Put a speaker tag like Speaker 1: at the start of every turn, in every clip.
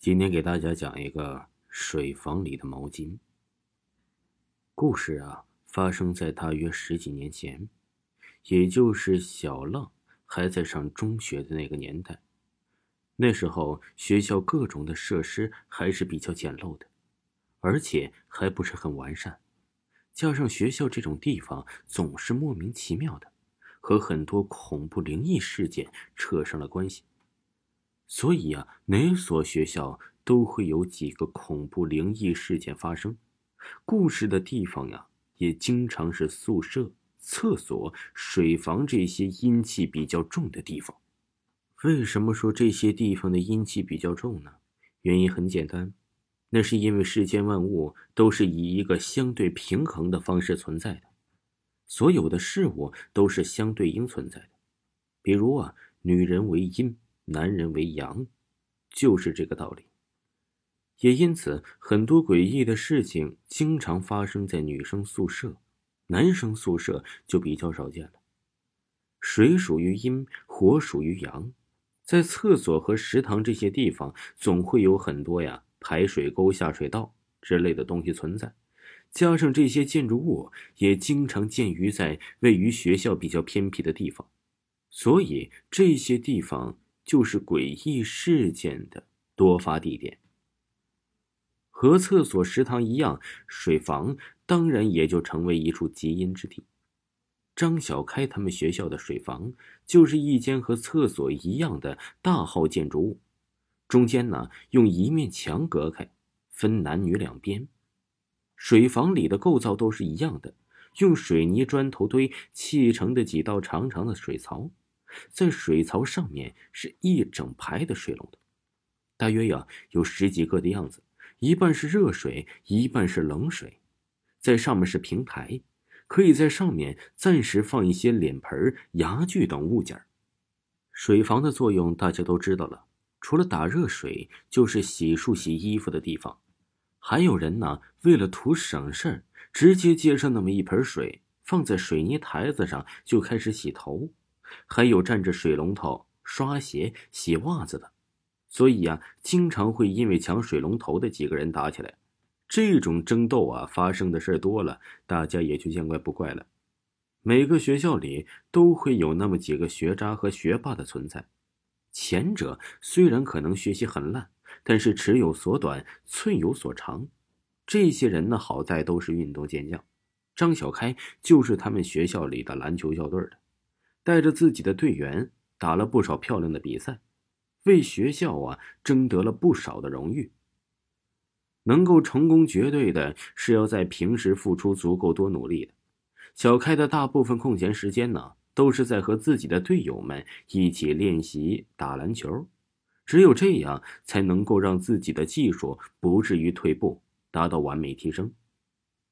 Speaker 1: 今天给大家讲一个水房里的毛巾。故事啊，发生在大约十几年前，也就是小浪还在上中学的那个年代。那时候学校各种的设施还是比较简陋的，而且还不是很完善。加上学校这种地方总是莫名其妙的，和很多恐怖灵异事件扯上了关系。所以啊，哪所学校都会有几个恐怖灵异事件发生。故事的地方呀，也经常是宿舍、厕所、水房这些阴气比较重的地方。为什么说这些地方的阴气比较重呢？原因很简单，那是因为世间万物都是以一个相对平衡的方式存在的，所有的事物都是相对应存在的。比如啊，女人为阴。男人为阳，就是这个道理。也因此，很多诡异的事情经常发生在女生宿舍，男生宿舍就比较少见了。水属于阴，火属于阳，在厕所和食堂这些地方，总会有很多呀排水沟、下水道之类的东西存在。加上这些建筑物也经常建于在位于学校比较偏僻的地方，所以这些地方。就是诡异事件的多发地点。和厕所、食堂一样，水房当然也就成为一处极阴之地。张小开他们学校的水房就是一间和厕所一样的大号建筑物，中间呢用一面墙隔开，分男女两边。水房里的构造都是一样的，用水泥砖头堆砌成的几道长长的水槽。在水槽上面是一整排的水龙头，大约呀有十几个的样子，一半是热水，一半是冷水。在上面是平台，可以在上面暂时放一些脸盆、牙具等物件。水房的作用大家都知道了，除了打热水，就是洗漱、洗衣服的地方。还有人呢，为了图省事儿，直接接上那么一盆水，放在水泥台子上就开始洗头。还有站着水龙头刷鞋、洗袜子的，所以呀，经常会因为抢水龙头的几个人打起来。这种争斗啊，发生的事多了，大家也就见怪不怪了。每个学校里都会有那么几个学渣和学霸的存在，前者虽然可能学习很烂，但是尺有所短，寸有所长。这些人呢，好在都是运动健将。张小开就是他们学校里的篮球校队的。带着自己的队员打了不少漂亮的比赛，为学校啊争得了不少的荣誉。能够成功绝对的是要在平时付出足够多努力的。小开的大部分空闲时间呢，都是在和自己的队友们一起练习打篮球，只有这样才能够让自己的技术不至于退步，达到完美提升。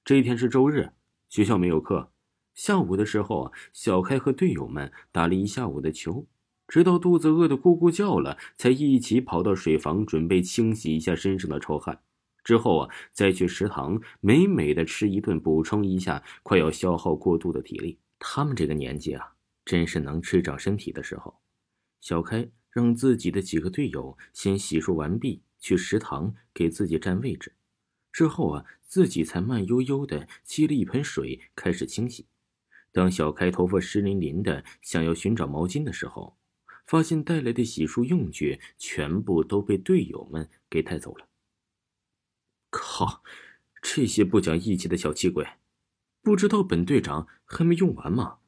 Speaker 1: 这一天是周日，学校没有课。下午的时候啊，小开和队友们打了一下午的球，直到肚子饿得咕咕叫了，才一起跑到水房准备清洗一下身上的臭汗。之后啊，再去食堂美美的吃一顿，补充一下快要消耗过度的体力。他们这个年纪啊，真是能吃长身体的时候。小开让自己的几个队友先洗漱完毕，去食堂给自己占位置，之后啊，自己才慢悠悠的接了一盆水开始清洗。当小开头发湿淋淋的，想要寻找毛巾的时候，发现带来的洗漱用具全部都被队友们给带走了。靠！这些不讲义气的小气鬼，不知道本队长还没用完吗？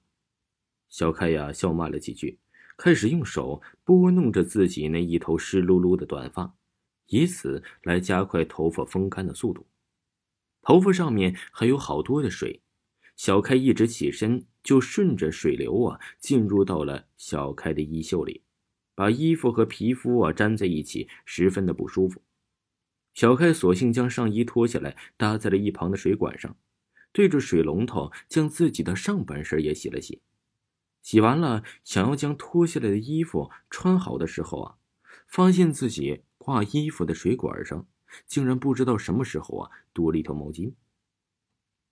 Speaker 1: 小开呀，笑骂了几句，开始用手拨弄着自己那一头湿漉漉的短发，以此来加快头发风干的速度。头发上面还有好多的水。小开一直起身，就顺着水流啊，进入到了小开的衣袖里，把衣服和皮肤啊粘在一起，十分的不舒服。小开索性将上衣脱下来，搭在了一旁的水管上，对着水龙头将自己的上半身也洗了洗。洗完了，想要将脱下来的衣服穿好的时候啊，发现自己挂衣服的水管上竟然不知道什么时候啊多了一条毛巾。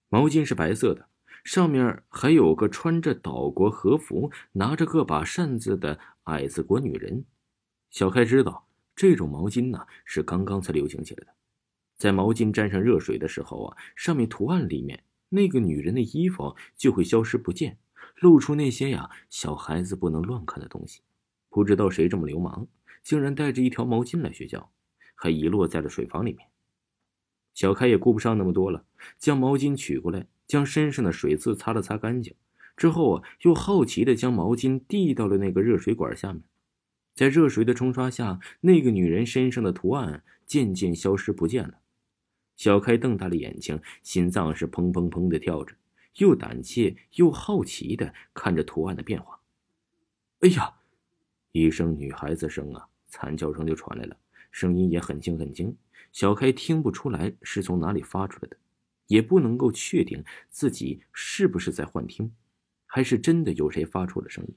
Speaker 1: 毛巾是白色的，上面还有个穿着岛国和服、拿着个把扇子的矮子国女人。小开知道这种毛巾呢是刚刚才流行起来的，在毛巾沾上热水的时候啊，上面图案里面那个女人的衣服就会消失不见。露出那些呀小孩子不能乱看的东西，不知道谁这么流氓，竟然带着一条毛巾来学校，还遗落在了水房里面。小开也顾不上那么多了，将毛巾取过来，将身上的水渍擦了擦干净，之后啊，又好奇的将毛巾递到了那个热水管下面，在热水的冲刷下，那个女人身上的图案渐渐消失不见了。小开瞪大了眼睛，心脏是砰砰砰的跳着。又胆怯又好奇的看着图案的变化。哎呀！一声女孩子声啊，惨叫声就传来了，声音也很轻很轻。小开听不出来是从哪里发出来的，也不能够确定自己是不是在幻听，还是真的有谁发出了声音。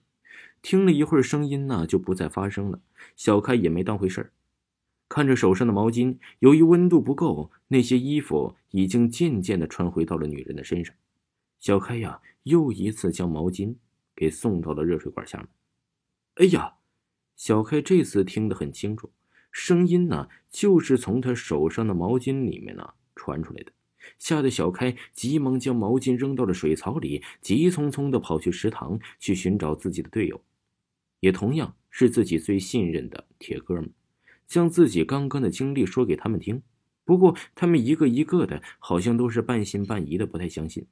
Speaker 1: 听了一会儿，声音呢就不再发生了。小开也没当回事儿，看着手上的毛巾，由于温度不够，那些衣服已经渐渐的穿回到了女人的身上。小开呀，又一次将毛巾给送到了热水管下面。哎呀，小开这次听得很清楚，声音呢就是从他手上的毛巾里面呢传出来的，吓得小开急忙将毛巾扔到了水槽里，急匆匆的跑去食堂去寻找自己的队友，也同样是自己最信任的铁哥们，将自己刚刚的经历说给他们听。不过他们一个一个的，好像都是半信半疑的，不太相信。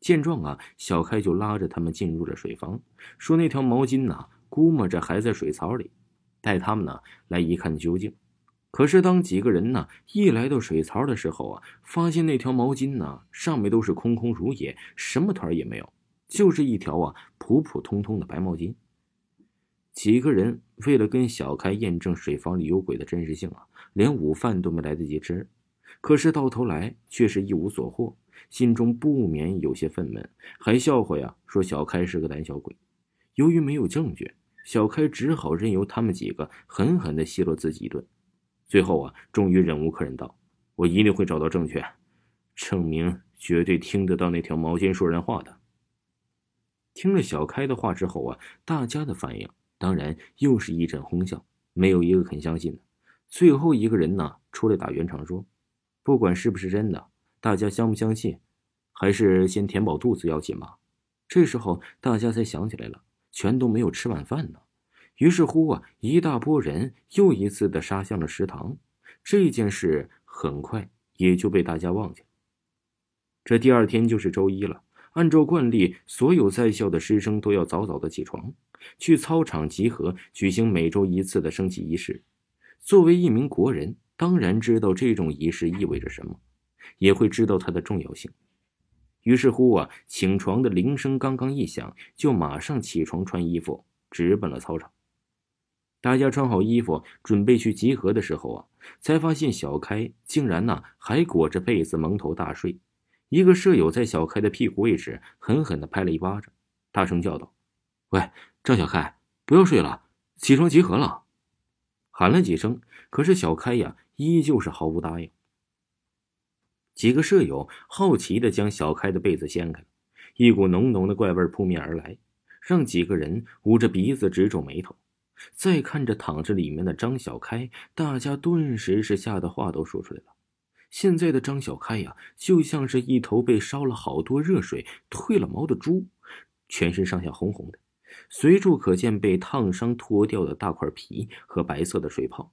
Speaker 1: 见状啊，小开就拉着他们进入了水房，说：“那条毛巾呢，估摸着还在水槽里，带他们呢来一看究竟。”可是当几个人呢一来到水槽的时候啊，发现那条毛巾呢上面都是空空如也，什么团也没有，就是一条啊普普通通的白毛巾。几个人为了跟小开验证水房里有鬼的真实性啊，连午饭都没来得及吃，可是到头来却是一无所获。心中不免有些愤懑，还笑话呀，说小开是个胆小鬼。由于没有证据，小开只好任由他们几个狠狠地奚落自己一顿。最后啊，终于忍无可忍道：“我一定会找到证据，证明绝对听得到那条毛巾说人话的。”听了小开的话之后啊，大家的反应当然又是一阵哄笑，没有一个肯相信的。最后一个人呢，出来打圆场说：“不管是不是真的。”大家相不相信，还是先填饱肚子要紧吧。这时候大家才想起来了，全都没有吃晚饭呢。于是乎啊，一大波人又一次的杀向了食堂。这件事很快也就被大家忘记了。这第二天就是周一了。按照惯例，所有在校的师生都要早早的起床，去操场集合，举行每周一次的升旗仪式。作为一名国人，当然知道这种仪式意味着什么。也会知道它的重要性。于是乎啊，请床的铃声刚刚一响，就马上起床穿衣服，直奔了操场。大家穿好衣服，准备去集合的时候啊，才发现小开竟然呢还裹着被子蒙头大睡。一个舍友在小开的屁股位置狠狠地拍了一巴掌，大声叫道：“喂，张小开，不要睡了，起床集合了！”喊了几声，可是小开呀，依旧是毫不答应。几个舍友好奇的将小开的被子掀开，一股浓浓的怪味扑面而来，让几个人捂着鼻子直皱眉头。再看着躺着里面的张小开，大家顿时是吓得话都说出来了。现在的张小开呀，就像是一头被烧了好多热水、褪了毛的猪，全身上下红红的，随处可见被烫伤脱掉的大块皮和白色的水泡。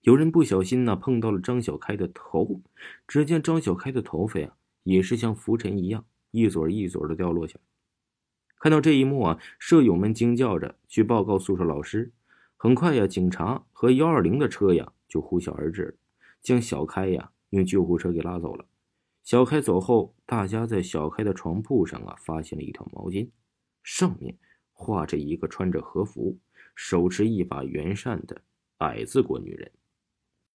Speaker 1: 有人不小心呢碰到了张小开的头，只见张小开的头发呀也是像浮尘一样一撮一撮的掉落下来。看到这一幕啊，舍友们惊叫着去报告宿舍老师。很快呀，警察和幺二零的车呀就呼啸而至，将小开呀用救护车给拉走了。小开走后，大家在小开的床铺上啊发现了一条毛巾，上面画着一个穿着和服、手持一把圆扇的矮子国女人。